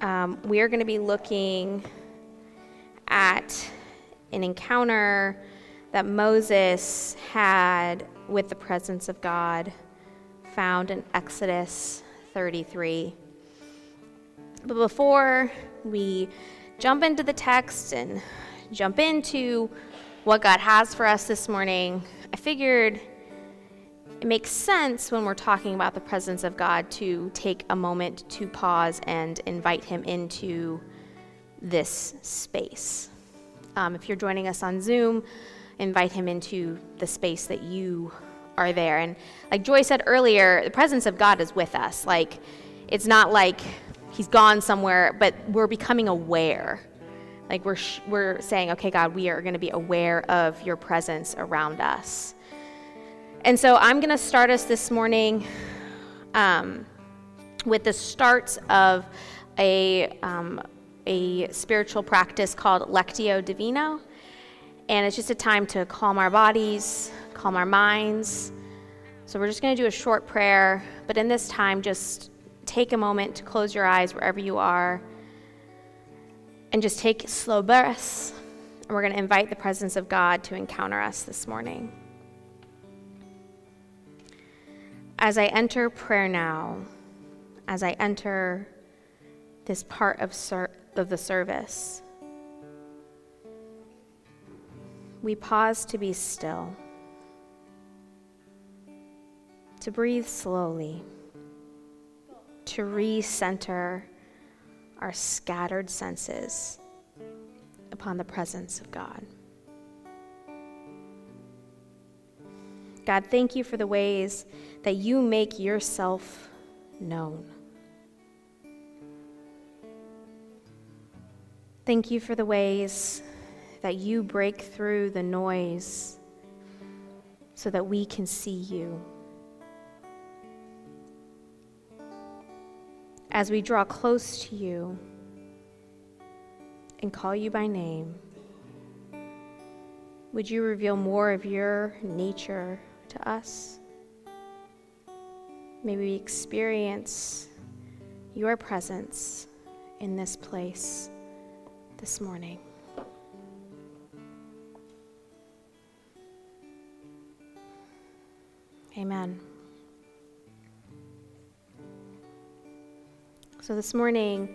Um, we are going to be looking at an encounter that Moses had with the presence of God found in Exodus 33. But before we jump into the text and jump into what God has for us this morning, I figured it makes sense when we're talking about the presence of God to take a moment to pause and invite Him into this space. Um, if you're joining us on Zoom, invite Him into the space that you are there. And like Joy said earlier, the presence of God is with us. Like, it's not like He's gone somewhere, but we're becoming aware. Like, we're, sh- we're saying, okay, God, we are going to be aware of your presence around us. And so I'm going to start us this morning um, with the start of a, um, a spiritual practice called Lectio Divina. And it's just a time to calm our bodies, calm our minds. So we're just going to do a short prayer, but in this time, just take a moment to close your eyes wherever you are and just take slow breaths. And we're going to invite the presence of God to encounter us this morning. As I enter prayer now, as I enter this part of, ser- of the service, we pause to be still, to breathe slowly, to recenter our scattered senses upon the presence of God. God, thank you for the ways that you make yourself known. Thank you for the ways that you break through the noise so that we can see you. As we draw close to you and call you by name, would you reveal more of your nature to us? May we experience your presence in this place this morning. Amen. So, this morning,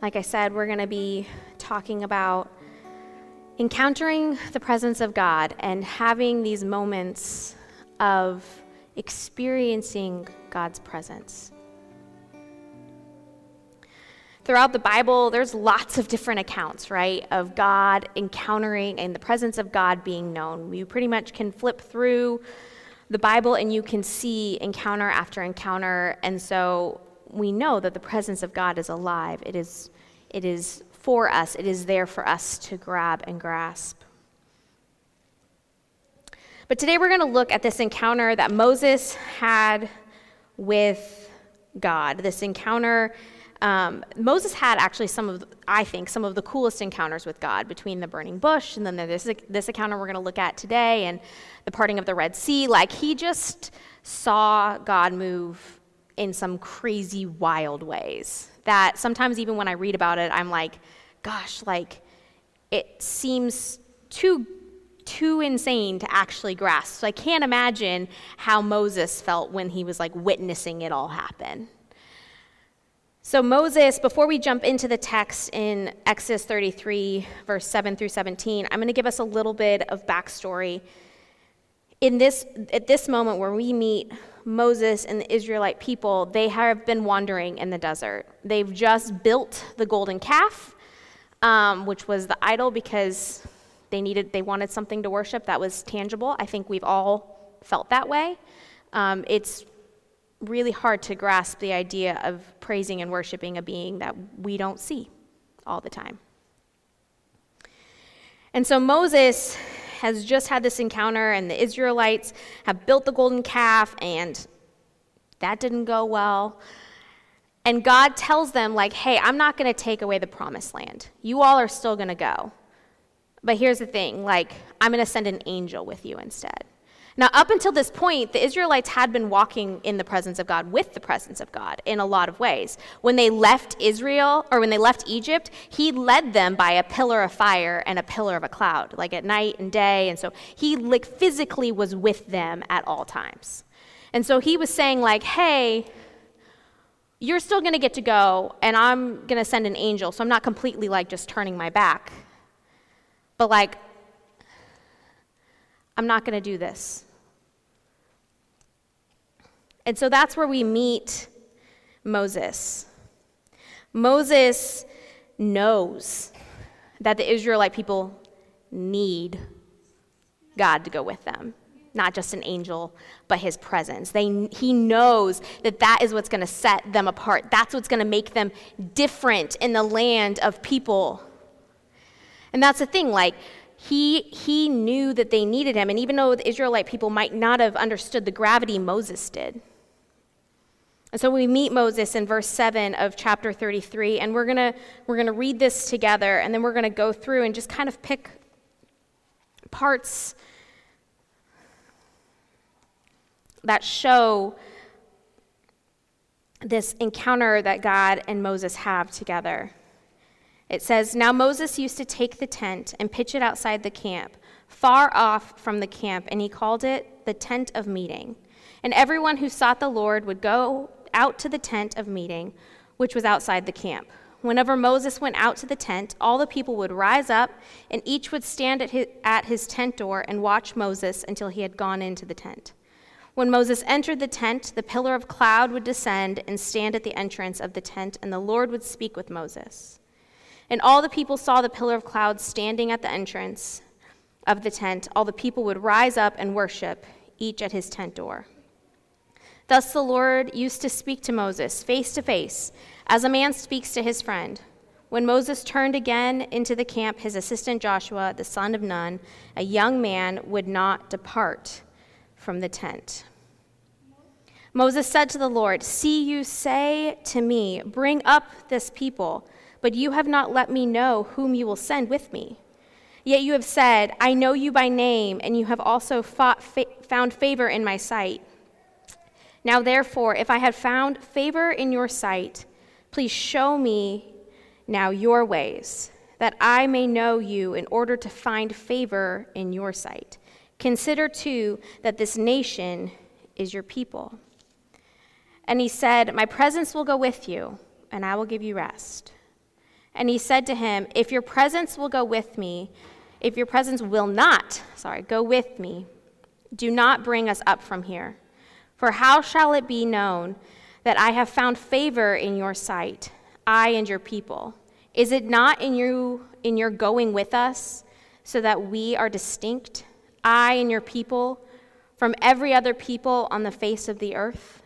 like I said, we're going to be talking about encountering the presence of God and having these moments of experiencing God's presence. Throughout the Bible, there's lots of different accounts, right, of God encountering and the presence of God being known. You pretty much can flip through the Bible and you can see encounter after encounter. And so we know that the presence of God is alive. It is, it is for us, it is there for us to grab and grasp. But today we're going to look at this encounter that Moses had with God. This encounter, um, Moses had actually some of, I think, some of the coolest encounters with God between the burning bush and then this, this encounter we're going to look at today and the parting of the Red Sea. Like he just saw God move in some crazy, wild ways that sometimes even when I read about it, I'm like, gosh, like it seems too too insane to actually grasp. So I can't imagine how Moses felt when he was like witnessing it all happen. So, Moses, before we jump into the text in Exodus 33, verse 7 through 17, I'm going to give us a little bit of backstory. In this, at this moment where we meet Moses and the Israelite people, they have been wandering in the desert. They've just built the golden calf, um, which was the idol because they needed, they wanted something to worship that was tangible. I think we've all felt that way. Um, it's really hard to grasp the idea of praising and worshiping a being that we don't see all the time. And so Moses has just had this encounter, and the Israelites have built the golden calf, and that didn't go well. And God tells them, like, hey, I'm not going to take away the promised land. You all are still going to go. But here's the thing like, I'm going to send an angel with you instead. Now, up until this point, the Israelites had been walking in the presence of God with the presence of God in a lot of ways. When they left Israel, or when they left Egypt, He led them by a pillar of fire and a pillar of a cloud, like at night and day. And so He like physically was with them at all times. And so He was saying, like, hey, you're still going to get to go, and I'm going to send an angel. So I'm not completely like just turning my back. But like, I'm not going to do this. And so that's where we meet Moses. Moses knows that the Israelite people need God to go with them, not just an angel, but his presence. They, he knows that that is what's going to set them apart. That's what's going to make them different in the land of people. And that's the thing, like, he, he knew that they needed him. And even though the Israelite people might not have understood the gravity, Moses did. And so we meet Moses in verse 7 of chapter 33, and we're going we're to read this together, and then we're going to go through and just kind of pick parts that show this encounter that God and Moses have together. It says, Now Moses used to take the tent and pitch it outside the camp, far off from the camp, and he called it the tent of meeting. And everyone who sought the Lord would go out to the tent of meeting, which was outside the camp. Whenever Moses went out to the tent, all the people would rise up, and each would stand at his, at his tent door and watch Moses until he had gone into the tent. When Moses entered the tent, the pillar of cloud would descend and stand at the entrance of the tent, and the Lord would speak with Moses. And all the people saw the pillar of cloud standing at the entrance of the tent. All the people would rise up and worship, each at his tent door. Thus the Lord used to speak to Moses face to face, as a man speaks to his friend. When Moses turned again into the camp, his assistant Joshua, the son of Nun, a young man, would not depart from the tent. Moses said to the Lord, See, you say to me, Bring up this people but you have not let me know whom you will send with me. Yet you have said, I know you by name, and you have also fought, fa- found favor in my sight. Now, therefore, if I have found favor in your sight, please show me now your ways, that I may know you in order to find favor in your sight. Consider, too, that this nation is your people. And he said, My presence will go with you, and I will give you rest. And he said to him, If your presence will go with me, if your presence will not, sorry, go with me, do not bring us up from here. For how shall it be known that I have found favor in your sight, I and your people? Is it not in you in your going with us, so that we are distinct, I and your people, from every other people on the face of the earth?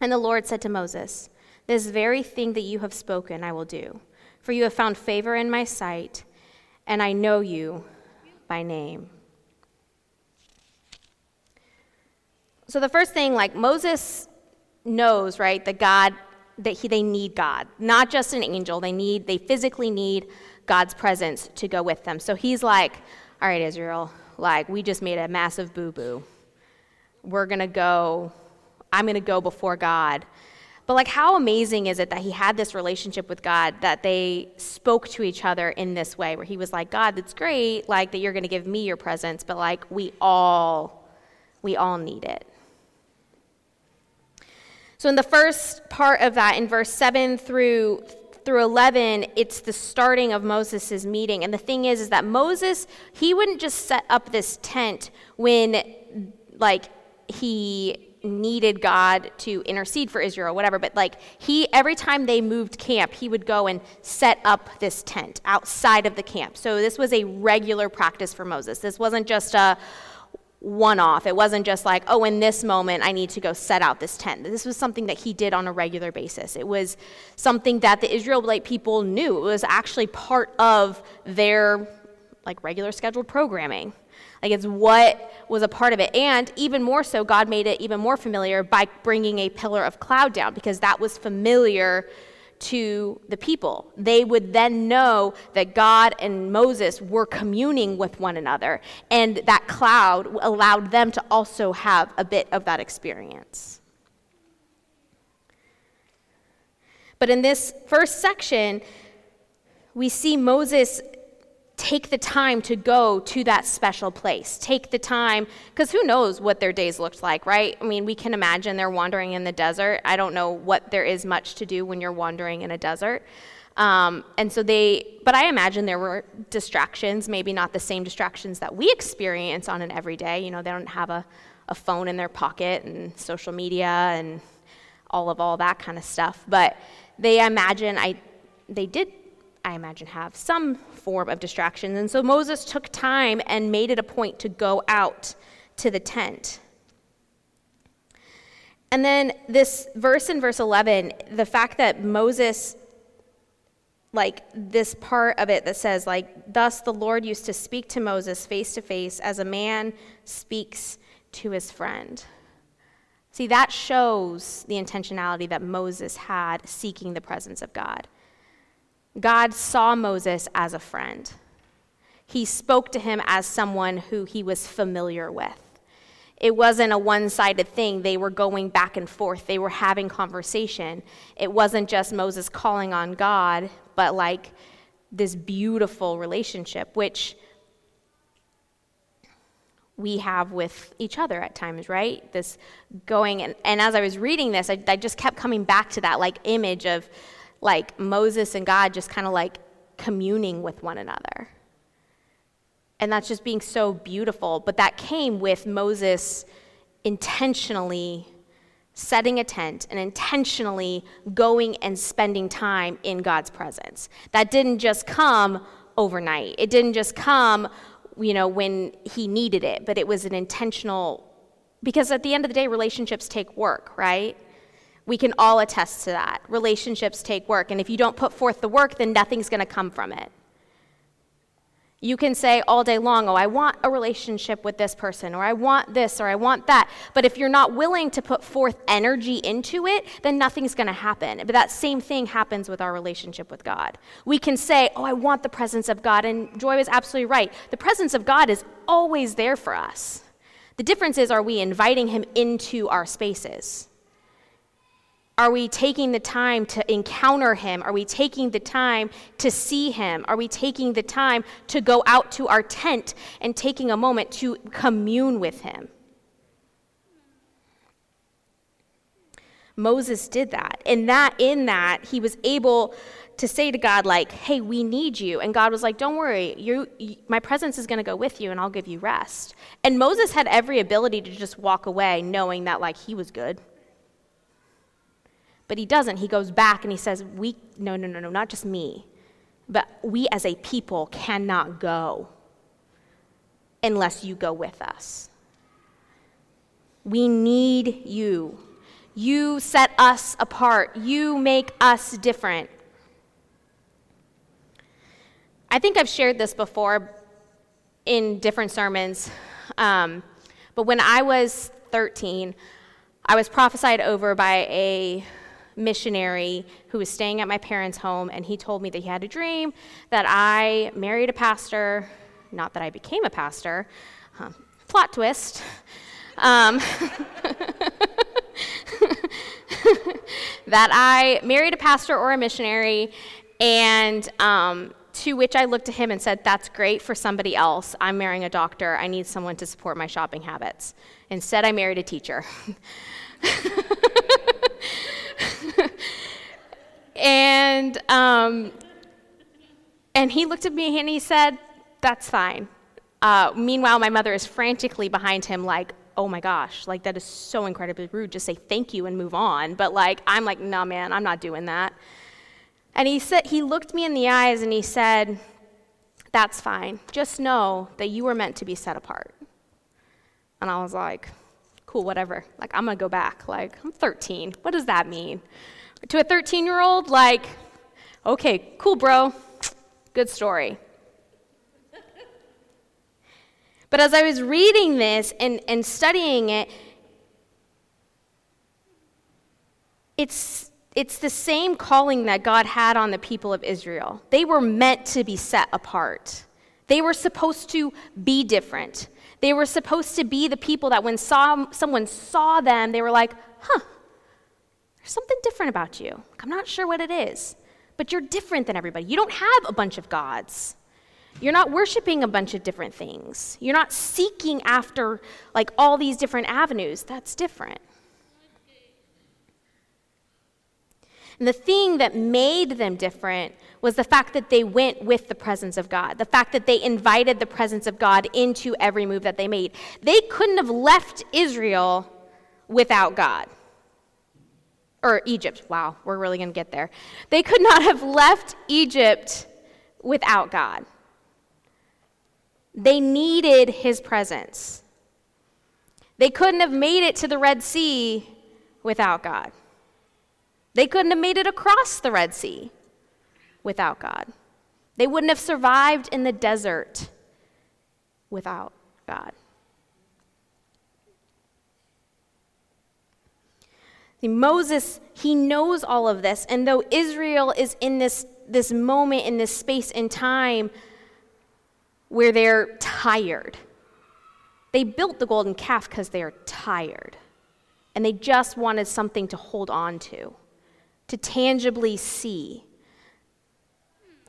And the Lord said to Moses, this very thing that you have spoken I will do, for you have found favor in my sight, and I know you by name. So the first thing, like Moses knows, right, that God, that he, they need God, not just an angel. They need, they physically need God's presence to go with them. So he's like, all right, Israel, like we just made a massive boo boo. We're gonna go. I'm gonna go before God but like how amazing is it that he had this relationship with God that they spoke to each other in this way where he was like, "God, that's great like that you're going to give me your presence, but like we all we all need it." So in the first part of that in verse 7 through through 11 it's the starting of moses' meeting and the thing is is that moses he wouldn't just set up this tent when like he needed God to intercede for Israel whatever, but like he, every time they moved camp, he would go and set up this tent outside of the camp. So this was a regular practice for Moses. This wasn't just a one off. It wasn't just like, oh, in this moment, I need to go set out this tent. This was something that he did on a regular basis. It was something that the Israelite people knew. It was actually part of their like regular scheduled programming. Like it's what was a part of it. And even more so, God made it even more familiar by bringing a pillar of cloud down because that was familiar to the people. They would then know that God and Moses were communing with one another, and that cloud allowed them to also have a bit of that experience. But in this first section, we see Moses take the time to go to that special place. Take the time, because who knows what their days looked like, right? I mean, we can imagine they're wandering in the desert. I don't know what there is much to do when you're wandering in a desert. Um, and so they, but I imagine there were distractions, maybe not the same distractions that we experience on an everyday. You know, they don't have a, a phone in their pocket and social media and all of all that kind of stuff. But they imagine I, they did I imagine, have some form of distractions. And so Moses took time and made it a point to go out to the tent. And then this verse in verse 11, the fact that Moses, like this part of it that says, like, thus the Lord used to speak to Moses face to face as a man speaks to his friend. See, that shows the intentionality that Moses had seeking the presence of God. God saw Moses as a friend. He spoke to him as someone who he was familiar with. It wasn't a one sided thing. They were going back and forth, they were having conversation. It wasn't just Moses calling on God, but like this beautiful relationship, which we have with each other at times, right? This going, and, and as I was reading this, I, I just kept coming back to that like image of, like Moses and God just kind of like communing with one another. And that's just being so beautiful. But that came with Moses intentionally setting a tent and intentionally going and spending time in God's presence. That didn't just come overnight. It didn't just come, you know, when he needed it, but it was an intentional because at the end of the day relationships take work, right? We can all attest to that. Relationships take work, and if you don't put forth the work, then nothing's going to come from it. You can say all day long, oh, I want a relationship with this person, or I want this, or I want that. But if you're not willing to put forth energy into it, then nothing's going to happen. But that same thing happens with our relationship with God. We can say, oh, I want the presence of God. And Joy was absolutely right. The presence of God is always there for us. The difference is, are we inviting Him into our spaces? Are we taking the time to encounter him? Are we taking the time to see him? Are we taking the time to go out to our tent and taking a moment to commune with him? Moses did that. And that in that he was able to say to God like, "Hey, we need you." And God was like, "Don't worry. You, you my presence is going to go with you and I'll give you rest." And Moses had every ability to just walk away knowing that like he was good but he doesn't. He goes back and he says, We, no, no, no, no, not just me, but we as a people cannot go unless you go with us. We need you. You set us apart. You make us different. I think I've shared this before in different sermons, um, but when I was 13, I was prophesied over by a missionary who was staying at my parents' home, and he told me that he had a dream that I married a pastor, not that I became a pastor, um, plot twist. Um, that I married a pastor or a missionary, and um, to which I looked at him and said, That's great for somebody else. I'm marrying a doctor. I need someone to support my shopping habits. Instead, I married a teacher. and um, and he looked at me and he said, "That's fine." Uh, meanwhile, my mother is frantically behind him, like, "Oh my gosh, like that is so incredibly rude. Just say thank you and move on." But like, I'm like, "No, man, I'm not doing that." And he said, he looked me in the eyes and he said, "That's fine. Just know that you were meant to be set apart." And I was like, "Cool, whatever. Like, I'm gonna go back. Like, I'm 13. What does that mean?" To a 13 year old, like, okay, cool, bro, good story. But as I was reading this and, and studying it, it's, It's the same calling that God had on the people of Israel. They were meant to be set apart. They were supposed to be different. They were supposed to be the people that when saw, someone saw them, they were like, huh, there's something different about you. I'm not sure what it is, but you're different than everybody. You don't have a bunch of gods. You're not worshiping a bunch of different things. You're not seeking after like all these different avenues. That's different. And the thing that made them different was the fact that they went with the presence of God, the fact that they invited the presence of God into every move that they made. They couldn't have left Israel without God. Or Egypt. Wow, we're really going to get there. They could not have left Egypt without God. They needed his presence. They couldn't have made it to the Red Sea without God. They couldn't have made it across the Red Sea without God. They wouldn't have survived in the desert without God. Moses, he knows all of this, and though Israel is in this, this moment, in this space and time where they're tired, they built the golden calf because they are tired, and they just wanted something to hold on to to tangibly see.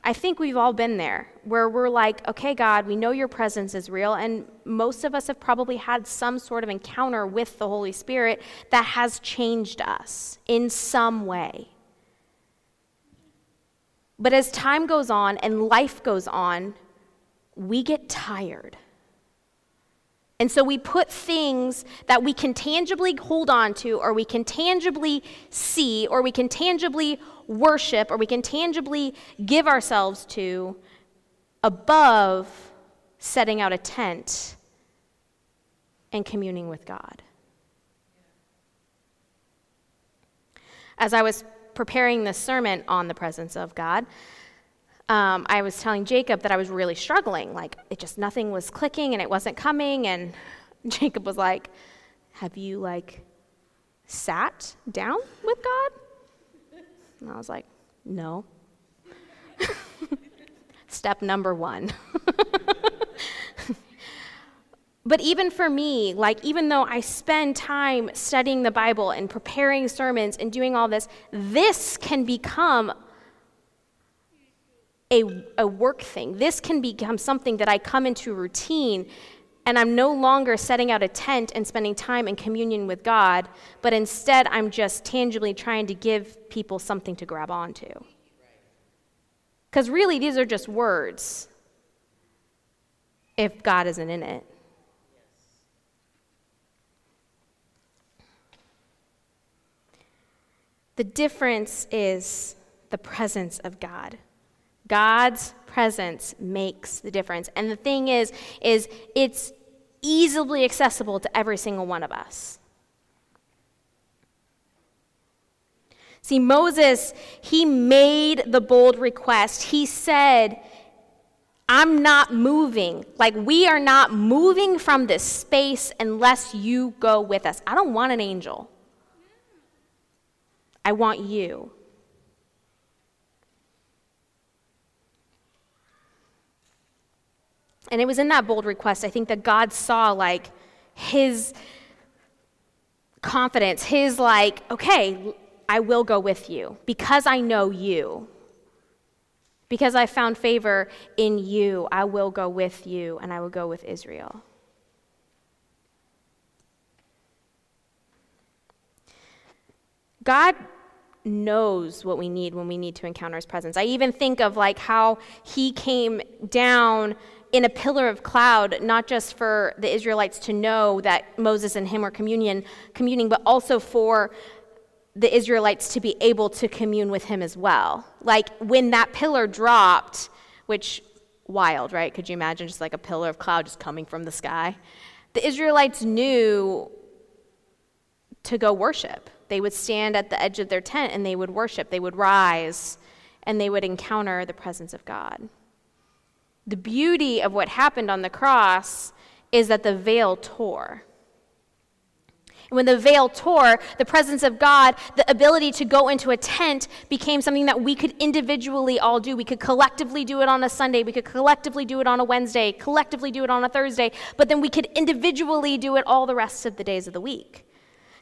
I think we've all been there where we're like, okay, God, we know your presence is real. And most of us have probably had some sort of encounter with the Holy Spirit that has changed us in some way. But as time goes on and life goes on, we get tired. And so we put things that we can tangibly hold on to, or we can tangibly see, or we can tangibly worship, or we can tangibly give ourselves to above setting out a tent and communing with God. As I was preparing this sermon on the presence of God, um, I was telling Jacob that I was really struggling. Like, it just nothing was clicking and it wasn't coming. And Jacob was like, Have you, like, sat down with God? And I was like, No. Step number one. but even for me, like, even though I spend time studying the Bible and preparing sermons and doing all this, this can become a, a work thing. This can become something that I come into routine and I'm no longer setting out a tent and spending time in communion with God, but instead I'm just tangibly trying to give people something to grab onto. Because really, these are just words if God isn't in it. The difference is the presence of God. God's presence makes the difference. And the thing is is it's easily accessible to every single one of us. See, Moses, he made the bold request. He said, I'm not moving. Like, we are not moving from this space unless you go with us. I don't want an angel. I want you. And it was in that bold request, I think, that God saw like his confidence, his like, okay, I will go with you because I know you. Because I found favor in you, I will go with you and I will go with Israel. God knows what we need when we need to encounter his presence. I even think of like how he came down in a pillar of cloud, not just for the Israelites to know that Moses and him were communion, communing, but also for the Israelites to be able to commune with him as well. Like when that pillar dropped, which wild, right? Could you imagine just like a pillar of cloud just coming from the sky? The Israelites knew to go worship. They would stand at the edge of their tent and they would worship. They would rise and they would encounter the presence of God. The beauty of what happened on the cross is that the veil tore. And When the veil tore, the presence of God, the ability to go into a tent became something that we could individually all do. We could collectively do it on a Sunday, we could collectively do it on a Wednesday, collectively do it on a Thursday, but then we could individually do it all the rest of the days of the week.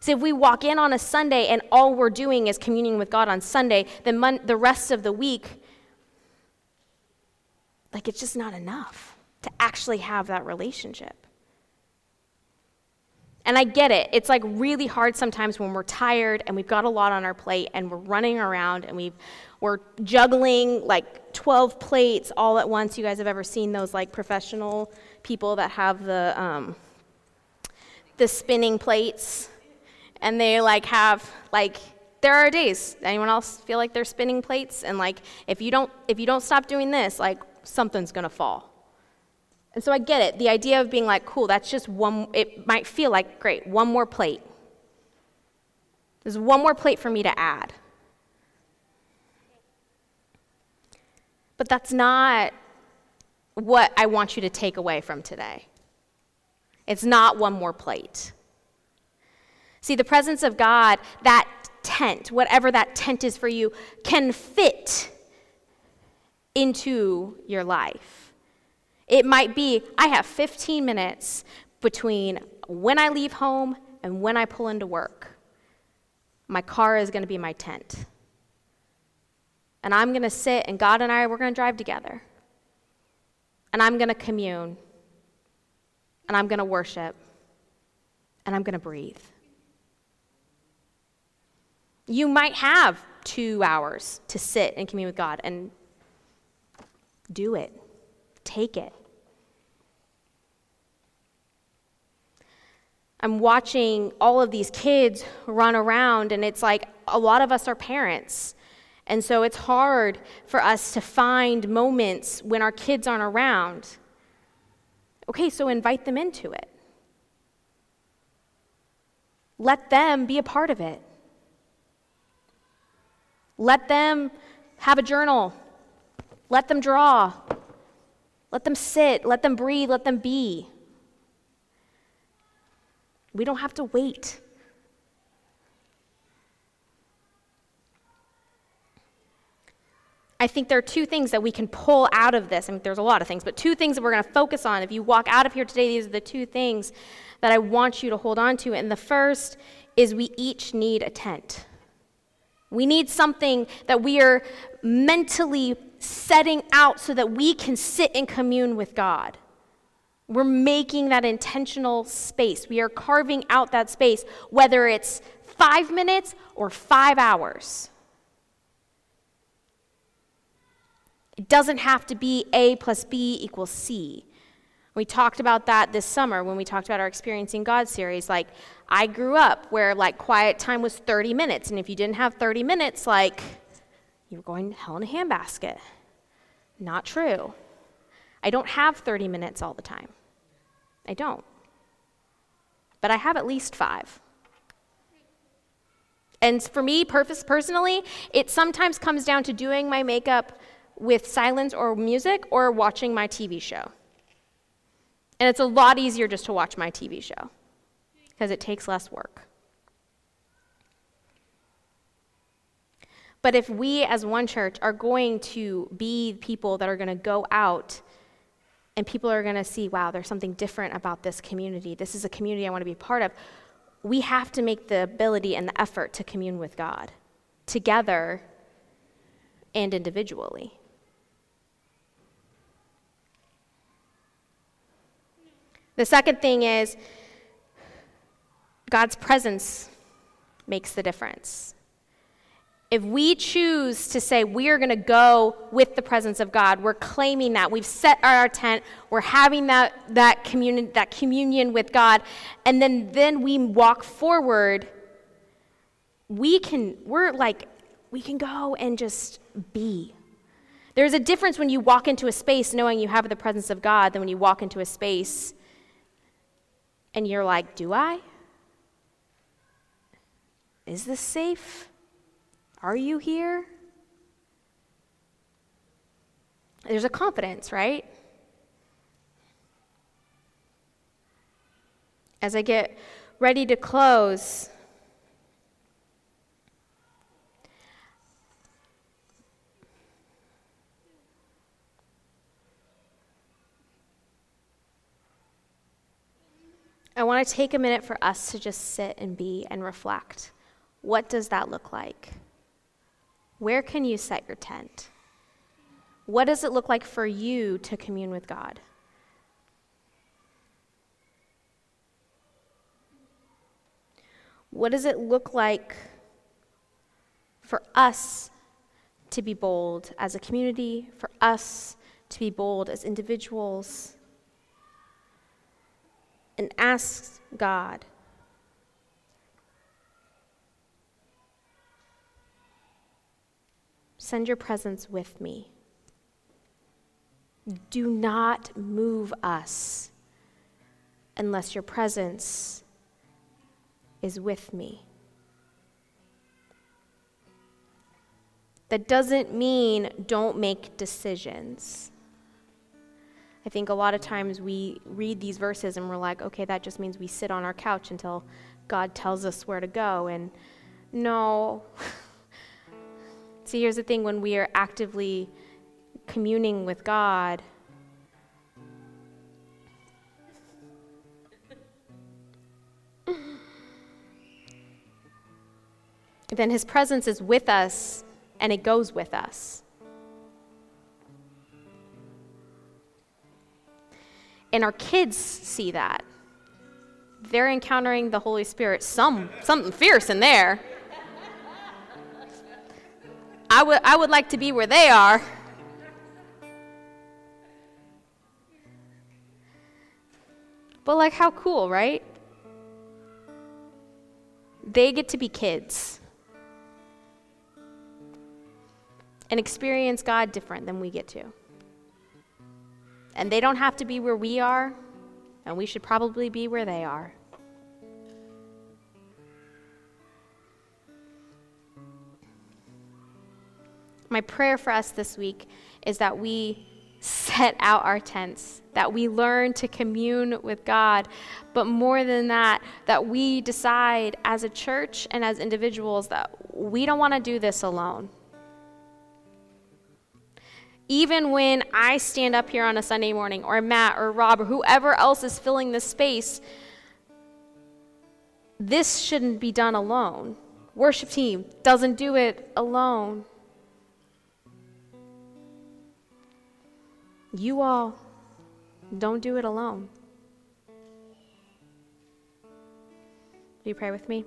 So if we walk in on a Sunday and all we're doing is communing with God on Sunday, then mon- the rest of the week, like it's just not enough to actually have that relationship. And I get it. It's like really hard sometimes when we're tired and we've got a lot on our plate and we're running around and we we're juggling like 12 plates all at once. You guys have ever seen those like professional people that have the um, the spinning plates and they like have like there are days anyone else feel like they're spinning plates and like if you don't if you don't stop doing this like something's going to fall and so I get it. The idea of being like, cool, that's just one, it might feel like, great, one more plate. There's one more plate for me to add. But that's not what I want you to take away from today. It's not one more plate. See, the presence of God, that tent, whatever that tent is for you, can fit into your life. It might be I have 15 minutes between when I leave home and when I pull into work. My car is going to be my tent. And I'm going to sit, and God and I, we're going to drive together. And I'm going to commune. And I'm going to worship. And I'm going to breathe. You might have two hours to sit and commune with God, and do it. Take it. I'm watching all of these kids run around, and it's like a lot of us are parents. And so it's hard for us to find moments when our kids aren't around. Okay, so invite them into it. Let them be a part of it. Let them have a journal. Let them draw. Let them sit. Let them breathe. Let them be. We don't have to wait. I think there are two things that we can pull out of this. I mean, there's a lot of things, but two things that we're going to focus on. If you walk out of here today, these are the two things that I want you to hold on to. And the first is we each need a tent. We need something that we are mentally setting out so that we can sit and commune with God. We're making that intentional space. We are carving out that space, whether it's five minutes or five hours. It doesn't have to be A plus B equals C. We talked about that this summer when we talked about our Experiencing God series. Like, I grew up where, like, quiet time was 30 minutes. And if you didn't have 30 minutes, like, you were going to hell in a handbasket. Not true. I don't have 30 minutes all the time. I don't. But I have at least five. And for me, purpose personally, it sometimes comes down to doing my makeup with silence or music or watching my TV show. And it's a lot easier just to watch my TV show because it takes less work. But if we as one church are going to be people that are going to go out and people are going to see, wow, there's something different about this community. This is a community I want to be part of. We have to make the ability and the effort to commune with God together and individually. The second thing is God's presence makes the difference if we choose to say we are going to go with the presence of God, we're claiming that. We've set our tent, we're having that, that, communion, that communion with God, and then, then we walk forward, we can, we're like, we can go and just be. There's a difference when you walk into a space knowing you have the presence of God than when you walk into a space and you're like, do I? Is this safe? Are you here? There's a confidence, right? As I get ready to close, I want to take a minute for us to just sit and be and reflect. What does that look like? Where can you set your tent? What does it look like for you to commune with God? What does it look like for us to be bold as a community, for us to be bold as individuals? And ask God. Send your presence with me. Do not move us unless your presence is with me. That doesn't mean don't make decisions. I think a lot of times we read these verses and we're like, okay, that just means we sit on our couch until God tells us where to go. And no. See, here's the thing when we are actively communing with God, then His presence is with us and it goes with us. And our kids see that. They're encountering the Holy Spirit, some, something fierce in there. I would, I would like to be where they are. But, like, how cool, right? They get to be kids and experience God different than we get to. And they don't have to be where we are, and we should probably be where they are. My prayer for us this week is that we set out our tents, that we learn to commune with God, but more than that, that we decide as a church and as individuals that we don't want to do this alone. Even when I stand up here on a Sunday morning, or Matt, or Rob, or whoever else is filling this space, this shouldn't be done alone. Worship team doesn't do it alone. You all don't do it alone. Will you pray with me?